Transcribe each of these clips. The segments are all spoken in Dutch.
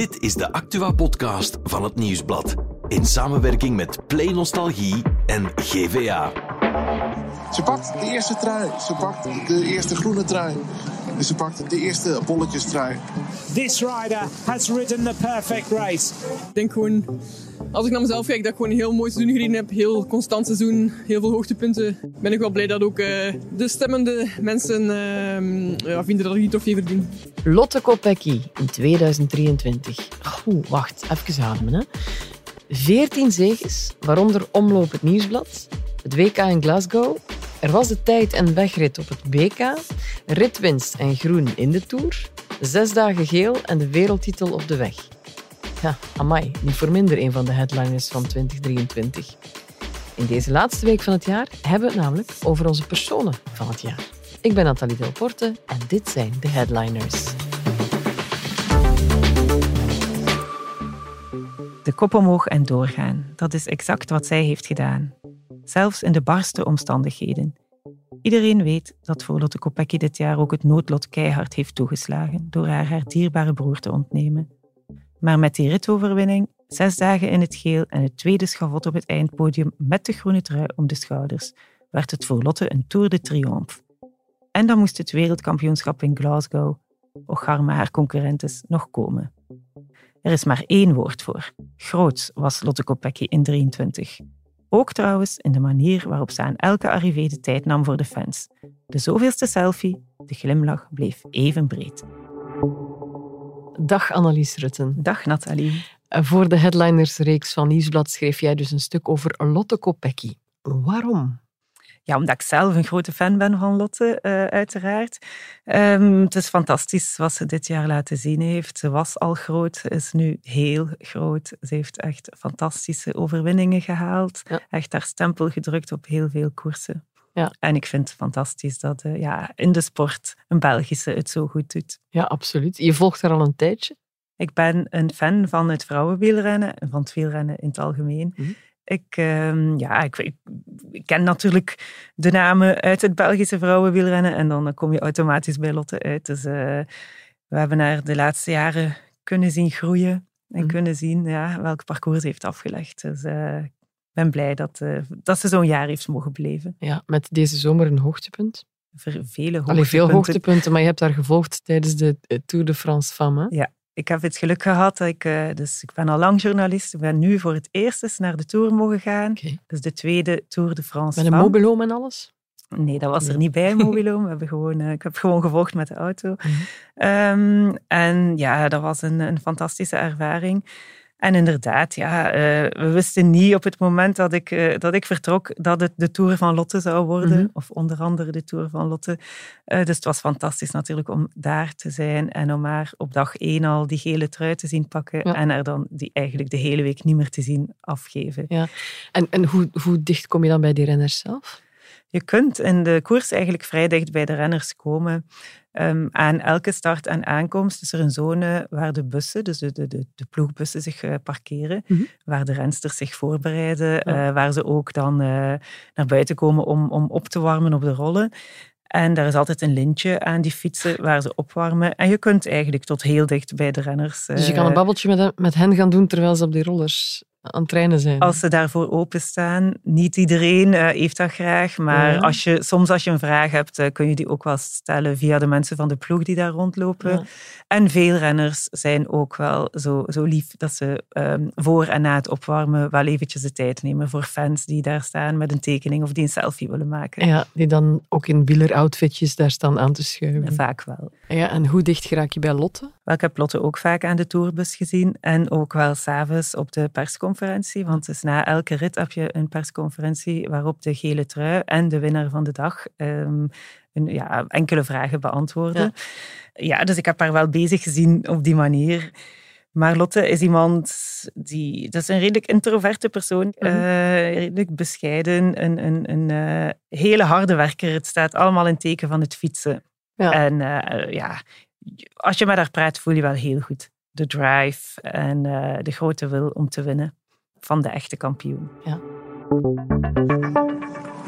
Dit is de Actua-podcast van het Nieuwsblad. In samenwerking met Play Nostalgie en GVA. Ze pakt de eerste trui. Ze pakt de eerste groene trui. En ze pakt de eerste bolletjestrui. This rider has ridden the perfect race. Ik denk gewoon, als ik naar mezelf kijk, dat ik gewoon een heel mooi seizoen gereden heb. Heel constant seizoen, heel veel hoogtepunten. Ben ik wel blij dat ook uh, de stemmende mensen uh, ja, vinden dat ik niet toch even verdien. Lotte Kopecky in 2023. Oeh, wacht, even ademen. Hè. 14 zegens, waaronder Omloop het Nieuwsblad, het WK in Glasgow. Er was de tijd- en wegrit op het BK, ritwinst en groen in de Tour, zes dagen geel en de wereldtitel op de weg. Ja, amai, niet voor minder een van de headliners van 2023. In deze laatste week van het jaar hebben we het namelijk over onze personen van het jaar. Ik ben Nathalie Delporte en dit zijn de headliners. De kop omhoog en doorgaan, dat is exact wat zij heeft gedaan. Zelfs in de barste omstandigheden. Iedereen weet dat voor Lotte Kopecky dit jaar ook het noodlot keihard heeft toegeslagen door haar haar dierbare broer te ontnemen. Maar met die ritoverwinning, zes dagen in het geel en het tweede schavot op het eindpodium met de groene trui om de schouders, werd het voor Lotte een Tour de Triomphe. En dan moest het wereldkampioenschap in Glasgow, och arme haar concurrentes, nog komen. Er is maar één woord voor. Groots was Lotte Kopecky in 23. Ook trouwens in de manier waarop ze aan elke arrivé de tijd nam voor de fans. De zoveelste selfie, de glimlach bleef even breed. Dag Annelies Rutten. Dag Nathalie. Voor de headlinersreeks van Nieuwsblad schreef jij dus een stuk over Lotte Kopecky. Waarom? Ja, omdat ik zelf een grote fan ben van Lotte, uh, uiteraard. Um, het is fantastisch wat ze dit jaar laten zien heeft. Ze was al groot, is nu heel groot. Ze heeft echt fantastische overwinningen gehaald. Ja. Echt haar stempel gedrukt op heel veel koersen. Ja. En ik vind het fantastisch dat uh, ja, in de sport een Belgische het zo goed doet. Ja, absoluut. Je volgt haar al een tijdje? Ik ben een fan van het vrouwenwielrennen en van het wielrennen in het algemeen. Mm -hmm. Ik, uh, ja, ik, ik, ik, ken natuurlijk de namen uit het Belgische vrouwenwielrennen en dan kom je automatisch bij Lotte uit. Dus uh, we hebben haar de laatste jaren kunnen zien groeien en mm. kunnen zien ja, welk parcours ze heeft afgelegd. Dus uh, ik ben blij dat, uh, dat ze zo'n jaar heeft mogen beleven. Ja, met deze zomer een hoogtepunt. Vele hoogtepunten. Allee, veel hoogtepunten, maar je hebt haar gevolgd tijdens de Tour de France Femme. Ja, ik heb het geluk gehad dat ik, uh, dus ik ben al lang journalist, ik ben nu voor het eerst eens naar de Tour mogen gaan. Okay. Dus de tweede Tour de France. Met een mobiloom en alles? Nee, dat was er niet bij, mobiloom. We hebben gewoon, ik heb gewoon gevolgd met de auto. Mm -hmm. um, en ja, dat was een, een fantastische ervaring. En inderdaad, ja, uh, we wisten niet op het moment dat ik, uh, dat ik vertrok dat het de Tour van Lotte zou worden. Mm -hmm. Of onder andere de Tour van Lotte. Uh, dus het was fantastisch natuurlijk om daar te zijn en om haar op dag één al die gele trui te zien pakken. Ja. En er dan die eigenlijk de hele week niet meer te zien afgeven. Ja. En, en hoe, hoe dicht kom je dan bij die renners zelf? Je kunt in de koers eigenlijk vrij dicht bij de renners komen. Um, aan elke start en aankomst is er een zone waar de bussen, dus de, de, de ploegbussen, zich uh, parkeren. Mm -hmm. Waar de rensters zich voorbereiden. Ja. Uh, waar ze ook dan uh, naar buiten komen om, om op te warmen op de rollen. En daar is altijd een lintje aan die fietsen waar ze opwarmen. En je kunt eigenlijk tot heel dicht bij de renners. Dus je kan een babbeltje met hen, met hen gaan doen terwijl ze op die rollers aan het trainen zijn. Als ze daarvoor openstaan. Niet iedereen uh, heeft dat graag, maar ja. als je, soms als je een vraag hebt, uh, kun je die ook wel stellen via de mensen van de ploeg die daar rondlopen. Ja. En veel renners zijn ook wel zo, zo lief dat ze um, voor en na het opwarmen wel eventjes de tijd nemen voor fans die daar staan met een tekening of die een selfie willen maken. Ja, die dan ook in wieleroutfitjes daar staan aan te schuiven. Vaak wel. Ja, en hoe dicht geraak je bij Lotte? Wel, ik heb Lotte ook vaak aan de tourbus gezien en ook wel s'avonds op de persconferentie. Want dus na elke rit heb je een persconferentie waarop de gele trui en de winnaar van de dag um, een, ja, enkele vragen beantwoorden. Ja. ja, dus ik heb haar wel bezig gezien op die manier. Maar Lotte is iemand die... Dat is een redelijk introverte persoon. Mm -hmm. uh, redelijk bescheiden. Een, een, een uh, hele harde werker. Het staat allemaal in teken van het fietsen. Ja. En uh, ja, als je met haar praat, voel je wel heel goed de drive en de grote wil om te winnen van de echte kampioen. Ja.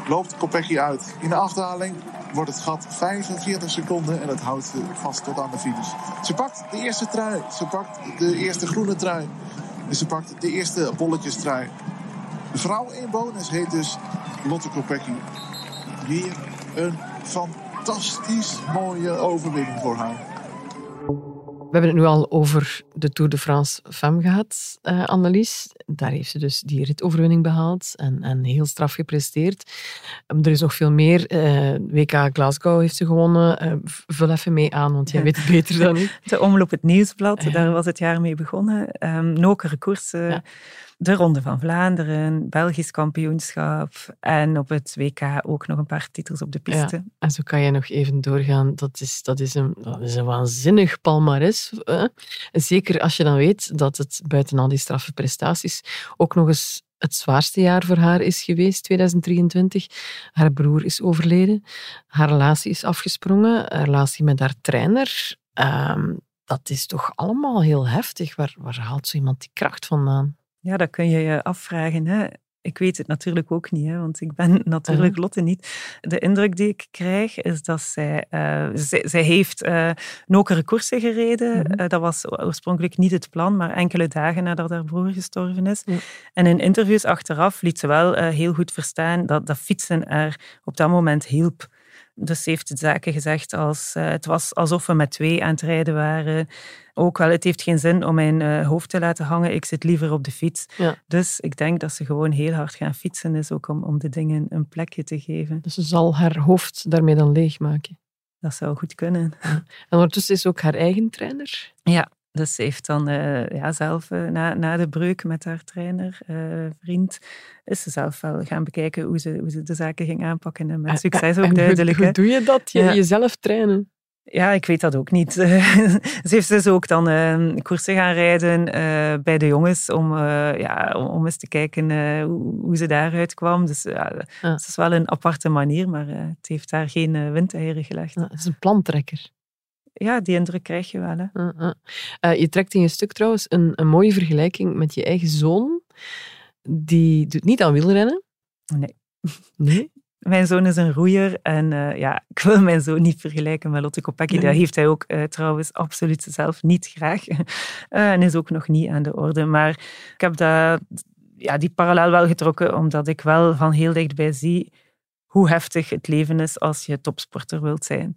loopt Kopecky uit. In de afdaling wordt het gat 45 seconden en het houdt ze vast tot aan de finish. Ze pakt de eerste trui, ze pakt de eerste groene trui. En ze pakt de eerste bolletjestrui. De vrouw in bonus heet dus Lotte Kopecky. Weer een fantastisch mooie overwinning voor haar. We hebben het nu al over de Tour de France Femme gehad, uh, Annelies. Daar heeft ze dus die ritoverwinning behaald en, en heel straf gepresteerd. Um, er is nog veel meer. Uh, WK Glasgow heeft ze gewonnen. Uh, vul even mee aan, want jij weet het beter dan ik. De omloop het nieuwsblad, ja. daar was het jaar mee begonnen. Um, nokere koersen. Ja de Ronde van Vlaanderen, Belgisch kampioenschap en op het WK ook nog een paar titels op de piste. Ja, en zo kan je nog even doorgaan. Dat is, dat is, een, dat is een waanzinnig palmares. Hè? Zeker als je dan weet dat het buiten al die straffe prestaties ook nog eens het zwaarste jaar voor haar is geweest, 2023. Haar broer is overleden. Haar relatie is afgesprongen. Haar relatie met haar trainer. Um, dat is toch allemaal heel heftig. Waar, waar haalt zo iemand die kracht vandaan? Ja, dat kun je je afvragen. Hè. Ik weet het natuurlijk ook niet, hè, want ik ben natuurlijk Lotte niet. De indruk die ik krijg is dat zij... Uh, zij, zij, heeft uh, nokere koersen gereden. -hmm. uh, dat was oorspronkelijk niet het plan, maar enkele dagen nadat haar broer gestorven is. En in interviews achteraf liet ze wel heel goed verstaan dat, dat fietsen er op dat moment hielp. Dus ze heeft zaken gezegd als uh, het was alsof we met twee aan het rijden waren. Ook wel, het heeft geen zin om mijn uh, hoofd te laten hangen. Ik zit liever op de fiets. Ja. Dus ik denk dat ze gewoon heel hard gaan fietsen is, ook om, om de dingen een plekje te geven. Dus ze zal haar hoofd daarmee dan leegmaken? Dat zou goed kunnen. Ja. En ondertussen is ook haar eigen trainer? Ja, dus ze heeft dan uh, ja, zelf uh, na, na de breuk met haar trainer, uh, vriend, is ze zelf wel gaan bekijken hoe ze, hoe ze de zaken ging aanpakken. En met succes ook en duidelijk. Hoe, hoe doe je dat? Je, ja. Jezelf trainen? Ja, ik weet dat ook niet. ze heeft dus ook dan uh, koersen gaan rijden uh, bij de jongens om, uh, ja, om, om, eens te kijken hoe, hoe, ze daaruit kwam. Dus ja, ah. het is wel een aparte manier, maar het heeft daar geen windeieren gelegd. Ah, het is een plantrekker ja, die indruk krijg je wel. Hè. Uh, uh. Uh, je trekt in je stuk trouwens een, een mooie vergelijking met je eigen zoon. Die doet niet aan wielrennen. Nee. Nee? Mijn zoon is een roeier en ja, ik wil mijn zoon niet vergelijken met Lotte Kopecky. Nee. Dat heeft hij ook trouwens absoluut zelf niet graag. en is ook nog niet aan de orde. Maar ik heb dat, ja, die parallel wel getrokken, omdat ik wel van heel dichtbij zie hoe heftig het leven is als je topsporter wilt zijn.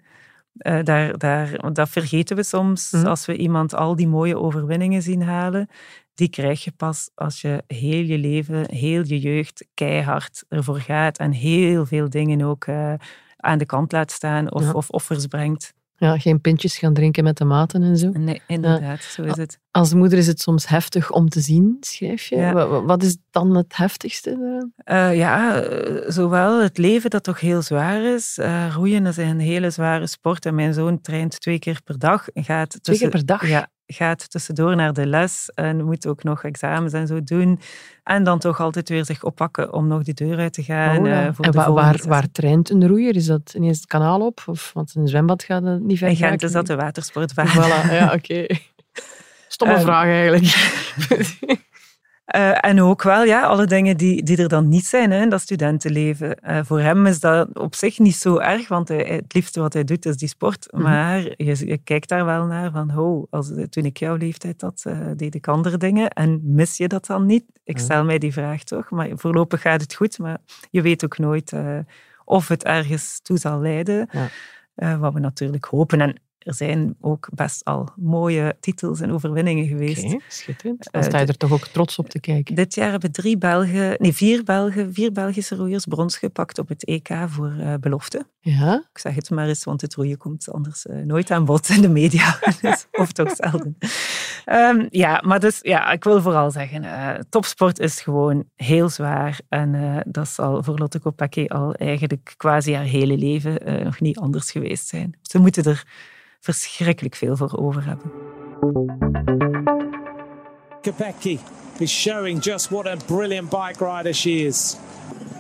Uh, daar, daar, dat vergeten we soms mm. als we iemand al die mooie overwinningen zien halen. Die krijg je pas als je heel je leven, heel je jeugd keihard ervoor gaat en heel veel dingen ook uh, aan de kant laat staan of, ja. of offers brengt. Ja, geen pintjes gaan drinken met de maten en zo. Nee, inderdaad, ja. zo is het. Als moeder is het soms heftig om te zien, schrijf je. Ja. Wat is dan het heftigste? Uh, ja, zowel het leven dat toch heel zwaar is. Uh, roeien is een hele zware sport en mijn zoon traint twee keer per dag. Gaat tussen, twee keer per dag? Ja, gaat tussendoor naar de les en moet ook nog examens en zo doen. En dan toch altijd weer zich oppakken om nog die deur uit te gaan. Oh, ja. uh, voor en de waar, waar, waar, traint een roeier? Is dat ineens het kanaal op? Of, want in een zwembad gaat het niet ver In Gent is dat de watersportbaan. Voilà, ja, oké. Okay. Stomme um, vraag eigenlijk. Uh, en ook wel ja, alle dingen die, die er dan niet zijn hè, in dat studentenleven. Uh, voor hem is dat op zich niet zo erg, want hij, het liefste wat hij doet is die sport. Mm -hmm. Maar je, je, kijkt daar wel naar van, oh, als, toen ik jouw leeftijd had, uh, deed ik andere dingen. En mis je dat dan niet? Ik stel mij die vraag toch. Maar voorlopig gaat het goed, maar je weet ook nooit of het ergens toe zal leiden. Ja. wat we natuurlijk hopen. En er zijn ook best al mooie titels en overwinningen geweest. Okay, schitterend. Dan sta je er toch ook trots op te kijken. Dit jaar hebben drie Belgen, nee, vier, Belgen, vier Belgische roeiers brons gepakt op het EK voor uh, belofte. Ja? Ik zeg het maar eens, want het roeien komt anders uh, nooit aan bod in de media. of toch zelden. Um, ja, maar dus, ja, ik wil vooral zeggen, uh, topsport is gewoon heel zwaar. En dat zal voor Lotte Kopecky al eigenlijk quasi haar hele leven nog niet anders geweest zijn. Ze moeten er verschrikkelijk veel voor over hebben. Kopecky is showing just what a brilliant bike rider she is.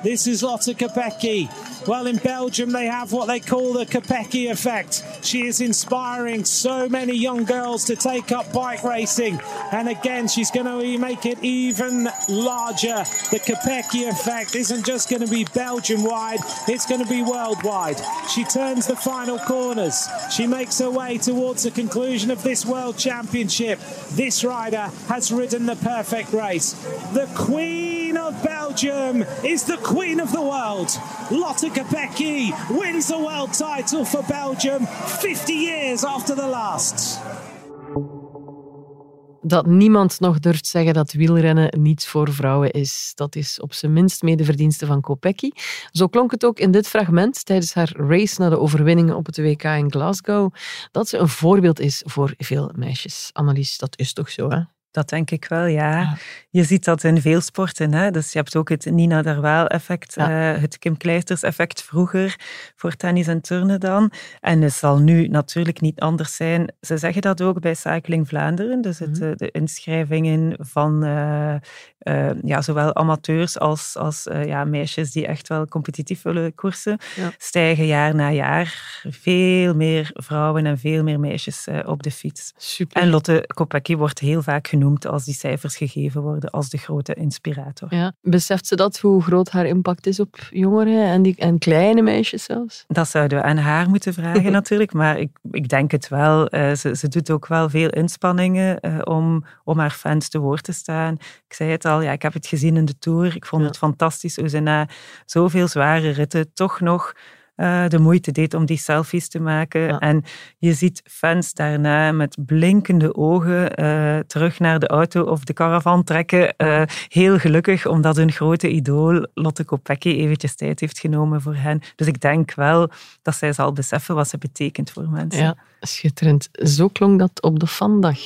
This is Lotte Kopecky. Well, in Belgium, they have what they call the Kopecky effect. She is inspiring so many young girls to take up bike racing. And again, she's going to make it even larger. The Kopecky effect isn't just going to be Belgium wide, it's going to be worldwide. She turns the final corners. She makes her way towards the conclusion of this World Championship. This rider has ridden the perfect race. The Queen of Belgium is the Queen of the world. Lotte Kopecky wins the world title for Belgium 50 years after the last. Dat niemand nog durft zeggen dat wielrennen niets voor vrouwen is. Dat is op zijn minst mede verdienste van Kopecky. Zo klonk het ook in dit fragment tijdens haar race naar de overwinningen op het WK in Glasgow. Dat ze een voorbeeld is voor veel meisjes. Annelies, dat is toch zo, hè? Dat denk ik wel, ja. Je ziet dat in veel sporten. Hè? Dus je hebt ook het Nina Derwaal-effect, Ja. eh, het Kim Kleisters-effect vroeger voor tennis en turnen dan. En het zal nu natuurlijk niet anders zijn. Ze zeggen dat ook bij Cycling Vlaanderen. Dus het, eh, de inschrijvingen van eh, ja, zowel amateurs als, als ja, meisjes die echt wel competitief willen koersen, Ja. stijgen jaar na jaar. Veel meer vrouwen en veel meer meisjes op de fiets. Super. En Lotte Kopecky wordt heel vaak genoemd als die cijfers gegeven worden, als de grote inspirator. Ja. Beseft ze dat, hoe groot haar impact is op jongeren en, die, en kleine meisjes zelfs? Dat zouden we aan haar moeten vragen natuurlijk, maar ik, ik denk het wel. Eh, ze, ze doet ook wel veel inspanningen eh, om, om haar fans te woord te staan. Ik zei het al, ja, ik heb het gezien in de Tour. Ik vond Ja. het fantastisch hoe ze na zoveel zware ritten toch nog eh, de moeite deed om die selfies te maken. Ja. En je ziet fans daarna met blinkende ogen eh, terug naar de auto of de caravan trekken. eh, heel gelukkig, omdat hun grote idool Lotte Kopecky eventjes tijd heeft genomen voor hen. Dus ik denk wel dat zij zal beseffen wat ze betekent voor mensen. Ja, schitterend. Zo klonk dat op de vandag.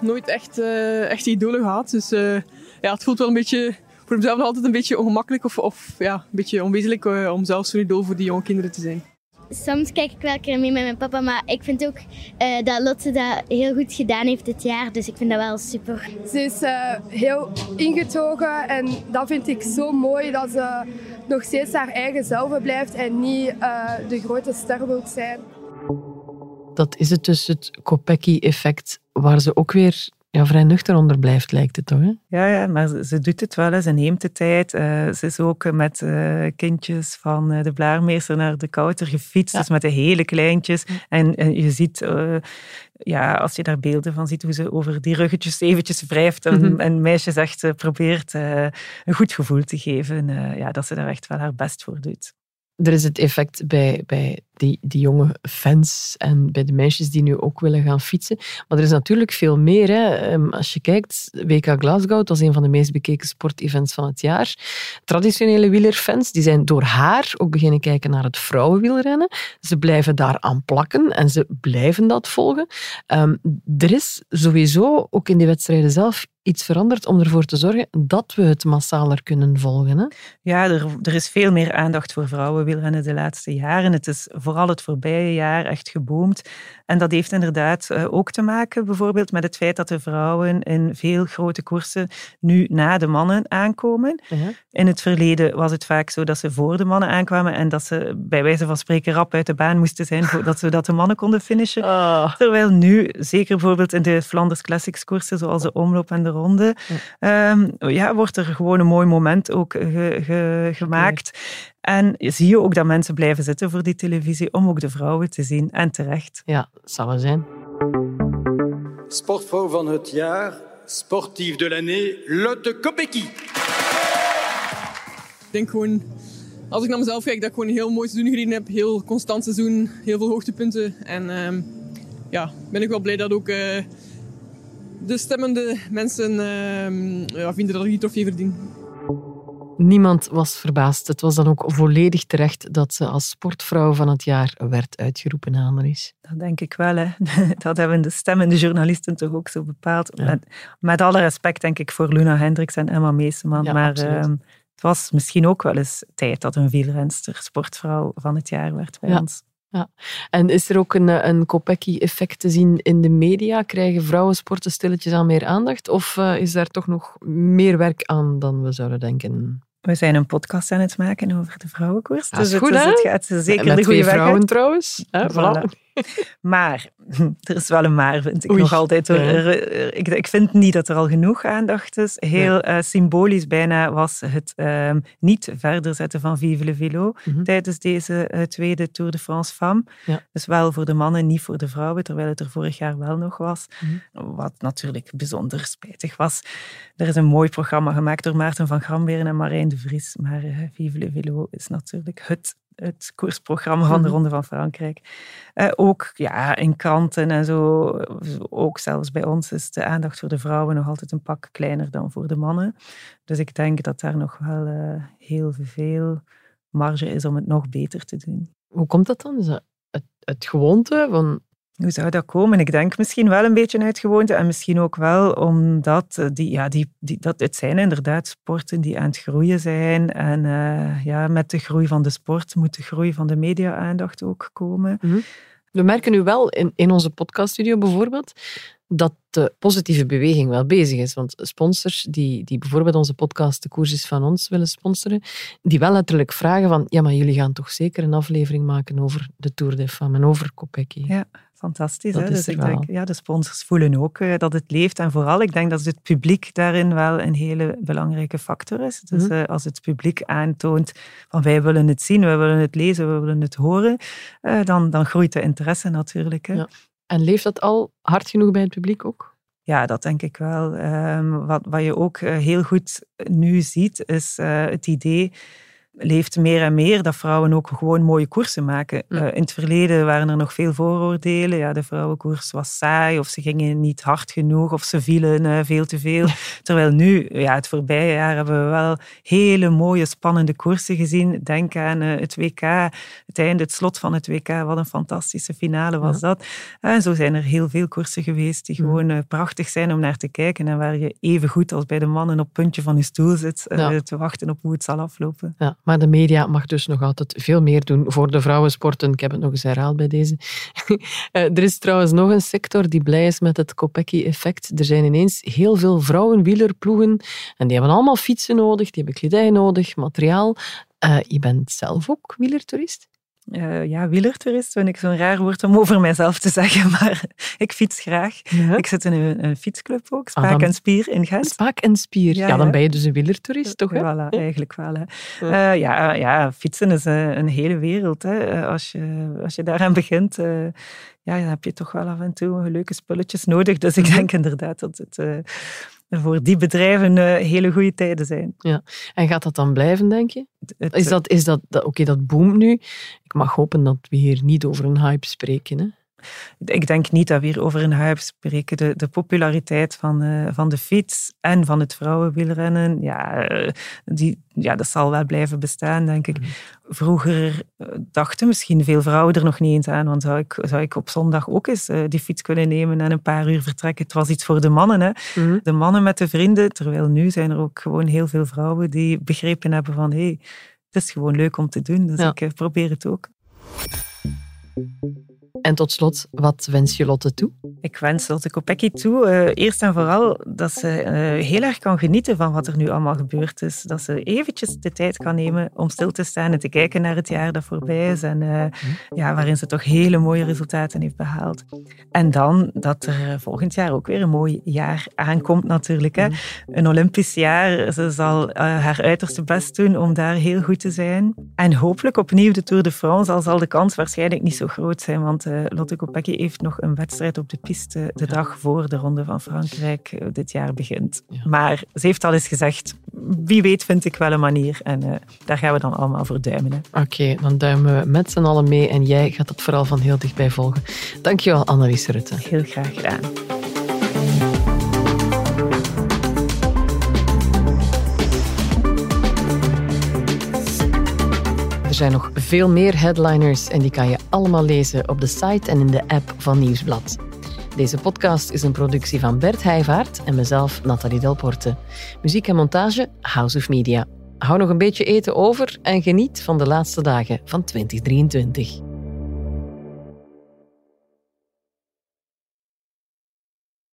Nooit echt, eh echt idolen gehad. Dus eh, ja, het voelt wel een beetje voor mezelf nog altijd een beetje ongemakkelijk of, of ja, een beetje onwezenlijk eh, om zelf zo'n idool voor die jonge kinderen te zijn. Soms kijk ik wel een keer mee met mijn papa, maar ik vind ook eh, dat Lotte dat heel goed gedaan heeft dit jaar. Dus ik vind dat wel super. Ze is eh, heel ingetogen en dat vind ik zo mooi dat ze nog steeds haar eigen zelf blijft en niet eh, de grote ster wil zijn. Dat is het dus, het Kopecky-effect, waar ze ook weer ja, vrij nuchter onder blijft, lijkt het toch? Hè? Ja, ja, maar ze, ze doet het wel. Hè. Ze neemt de tijd. Eh, ze is ook met eh, kindjes van eh, de Blaarmeester naar de Kouter gefietst. Ja. Dus met de hele kleintjes. En, en je ziet, eh, ja, als je daar beelden van ziet, hoe ze over die ruggetjes eventjes wrijft. En, Mhm. en meisjes echt eh, probeert eh, een goed gevoel te geven. Eh, ja, dat ze daar echt wel haar best voor doet. Er is het effect bij, bij die, die jonge fans en bij de meisjes die nu ook willen gaan fietsen. Maar er is natuurlijk veel meer. Hè. Ehm, Als je kijkt, WK Glasgow, dat was een van de meest bekeken sportevents van het jaar. Traditionele wielerfans die zijn door haar ook beginnen kijken naar het vrouwenwielrennen. Ze blijven daaraan plakken en ze blijven dat volgen. Ehm, er is sowieso ook in die wedstrijden zelf iets veranderd om ervoor te zorgen dat we het massaler kunnen volgen. Hè? Ja, er, er is veel meer aandacht voor vrouwenwielrennen de laatste jaren. Het is vooral het voorbije jaar echt geboomd. En dat heeft inderdaad eh, ook te maken bijvoorbeeld met het feit dat de vrouwen in veel grote koersen nu na de mannen aankomen. Ja. In het verleden was het vaak zo dat ze voor de mannen aankwamen en dat ze bij wijze van spreken rap uit de baan moesten zijn voordat zodat de mannen konden finishen. Ah. Terwijl nu, zeker bijvoorbeeld in de Flanders Classics koersen, zoals de omloop en de ronde, ehm, ja, wordt er gewoon een mooi moment ook ge- ge- gemaakt. En zie je ook dat mensen blijven zitten voor die televisie om ook de vrouwen te zien. En terecht. Ja, dat zal wel zijn. Sportvrouw van het jaar, sportief de l'année, Lotte Kopecky. Ik denk gewoon, als ik naar mezelf kijk, dat ik gewoon een heel mooi seizoen gereden heb. Heel constant seizoen, heel veel hoogtepunten. En ehm, ja, ben ik wel blij dat ook eh, de stemmende mensen ehm, ja, vinden dat ik die trofee verdien. Niemand was verbaasd. Het was dan ook volledig terecht dat ze als sportvrouw van het jaar werd uitgeroepen, Annelies. Dat denk ik wel. Hè. Dat hebben de stemmende journalisten toch ook zo bepaald. Ja. Met, met alle respect denk ik voor Luna Hendricks en Emma Meeseman. Ja, maar ehm, het was misschien ook wel eens tijd dat een wielrenster sportvrouw van het jaar werd bij Ja. ons. Ja. En is er ook een, eh, een Kopecky-effect te zien in de media? Krijgen vrouwensporten stilletjes aan meer aandacht? Of uh, is daar toch nog meer werk aan dan we zouden denken? We zijn een podcast aan het maken over de vrouwenkoers. Is dus goed, het, hè? het gaat zeker de goede weg vrouwen trouwens. Hè, voilà. Voilà. Maar, er is wel een maar, vind ik Oei. nog altijd. hoor. Er- ik, ik vind niet dat er al genoeg aandacht is. Heel eh, symbolisch bijna was het ehm, niet verder zetten van Vive le Vélo Mhm. tijdens deze eh, tweede Tour de France Femme. Ja. Dus wel voor de mannen, niet voor de vrouwen, terwijl het er vorig jaar wel nog was. Mhm. Wat natuurlijk bijzonder spijtig was. Er is een mooi programma gemaakt door Maarten van Gramberen en Marijn de Vries. Maar eh, Vive le Vélo is natuurlijk het, het koersprogramma van de Mhm. Ronde van Frankrijk. Eh, ook ja, in kranten en zo, ook zelfs bij ons, is de aandacht voor de vrouwen nog altijd een pak kleiner dan voor de mannen. Dus ik denk dat daar nog wel eh, heel veel marge is om het nog beter te doen. Hoe komt dat dan? Is dat het, het gewoonte van... Hoe zou dat komen? Ik denk misschien wel een beetje uit gewoonte en misschien ook wel omdat eh, die, ja, die, die, dat, het zijn inderdaad sporten die aan het groeien zijn. En eh, ja, met de groei van de sport moet de groei van de media-aandacht ook komen. We merken nu wel in, in onze podcaststudio bijvoorbeeld dat de positieve beweging wel bezig is. Want sponsors die, die bijvoorbeeld onze podcast De Koers is van ons willen sponsoren, die wel letterlijk vragen van ja, maar jullie gaan toch zeker een aflevering maken over de Tour de Femme en over Kopecky. Ja, fantastisch. Dat hè? Dus ik denk, ja, de sponsors voelen ook eh, dat het leeft. En vooral, ik denk dat het publiek daarin wel een hele belangrijke factor is. Dus Mhm. eh, als het publiek aantoont van wij willen het zien, wij willen het lezen, we willen het horen, eh, dan, dan groeit de interesse natuurlijk. Hè? Ja. En leeft dat al hard genoeg bij het publiek ook? Ja, dat denk ik wel. Ehm, wat, wat je ook heel goed nu ziet, is het idee leeft meer en meer dat vrouwen ook gewoon mooie koersen maken. Eh, in het verleden waren er nog veel vooroordelen. Ja, de vrouwenkoers was saai, of ze gingen niet hard genoeg, of ze vielen eh, veel te veel. Terwijl nu, ja, het voorbije jaar hebben we wel hele mooie, spannende koersen gezien. Denk aan eh, het WK, het einde, het slot van het WK. Wat een fantastische finale was dat. En zo zijn er heel veel koersen geweest die gewoon prachtig zijn om naar te kijken en waar je even goed als bij de mannen op het puntje van je stoel zit Ja. te wachten op hoe het zal aflopen. Ja, maar de media mag dus nog altijd veel meer doen voor de vrouwensporten. Ik heb het nog eens herhaald bij deze. Eh, er is trouwens nog een sector die blij is met het Kopecky-effect. Er zijn ineens heel veel vrouwenwielerploegen en die hebben allemaal fietsen nodig, die hebben kledij nodig, materiaal. Eh, je bent zelf ook wielertoerist? Eh, ja, wielertoerist vind ik zo'n raar woord om over mijzelf te zeggen, maar ik fiets graag. Ik zit in een, een fietsclub ook, Ah, Spaak dan- en Spier in Gent. Spaak en spier. Ja, Ja, dan ben je dus een wielertoerist, toch? Hè? Voilà, eigenlijk wel. Hè. Ja. Eh, ja, ja, fietsen is eh, een hele wereld. Hè. Als, je, als je daaraan begint, ja, dan heb je toch wel af en toe leuke spulletjes nodig. Dus ik Mhm. denk inderdaad dat het voor die bedrijven eh, hele goede tijden zijn. Ja. En gaat dat dan blijven, denk je? Is dat, is dat, dat Oké, dat boomt nu. Ik mag hopen dat we hier niet over een hype spreken. Hè? Ik denk niet dat we hier over een hype spreken. De, de populariteit van, eh, van de fiets en van het vrouwenwielrennen, ja, eh, die, ja, dat zal wel blijven bestaan, denk ik. Vroeger eh, dachten misschien veel vrouwen er nog niet eens aan, want zou ik, zou ik op zondag ook eens die fiets kunnen nemen en een paar uur vertrekken? Het was iets voor de mannen, hè. Mhm. De mannen met de vrienden, terwijl nu zijn er ook gewoon heel veel vrouwen die begrepen hebben van, hé, hey, het is gewoon leuk om te doen, dus Ja. ik probeer het ook. En tot slot, wat wens je Lotte toe? Ik wens Lotte Kopecky toe, eh, eerst en vooral dat ze eh, heel erg kan genieten van wat er nu allemaal gebeurd is. Dat ze eventjes de tijd kan nemen om stil te staan en te kijken naar het jaar dat voorbij is en eh, ja, waarin ze toch hele mooie resultaten heeft behaald. En dan dat er volgend jaar ook weer een mooi jaar aankomt natuurlijk. Hè. Een Olympisch jaar. Ze zal haar uiterste best doen om daar heel goed te zijn. En hopelijk opnieuw de Tour de France, al zal de kans waarschijnlijk niet zo groot zijn, want eh, Lotte Kopecky heeft nog een wedstrijd op de piste de dag voor de Ronde van Frankrijk eh, dit jaar begint. Maar ze heeft al eens gezegd, wie weet vind ik wel een manier. En eh, daar gaan we dan allemaal voor duimen. Oké, dan duimen we met z'n allen mee en jij gaat dat vooral van heel dichtbij volgen. Dankjewel, Annelies Rutte. Heel graag gedaan. Zijn nog veel meer headliners en die kan je allemaal lezen op de site en in de app van Nieuwsblad. Deze podcast is een productie van Bert Heijvaart en mezelf, Nathalie Delporte. Muziek en montage, House of Media. Hou nog een beetje eten over en geniet van de laatste dagen van 2023.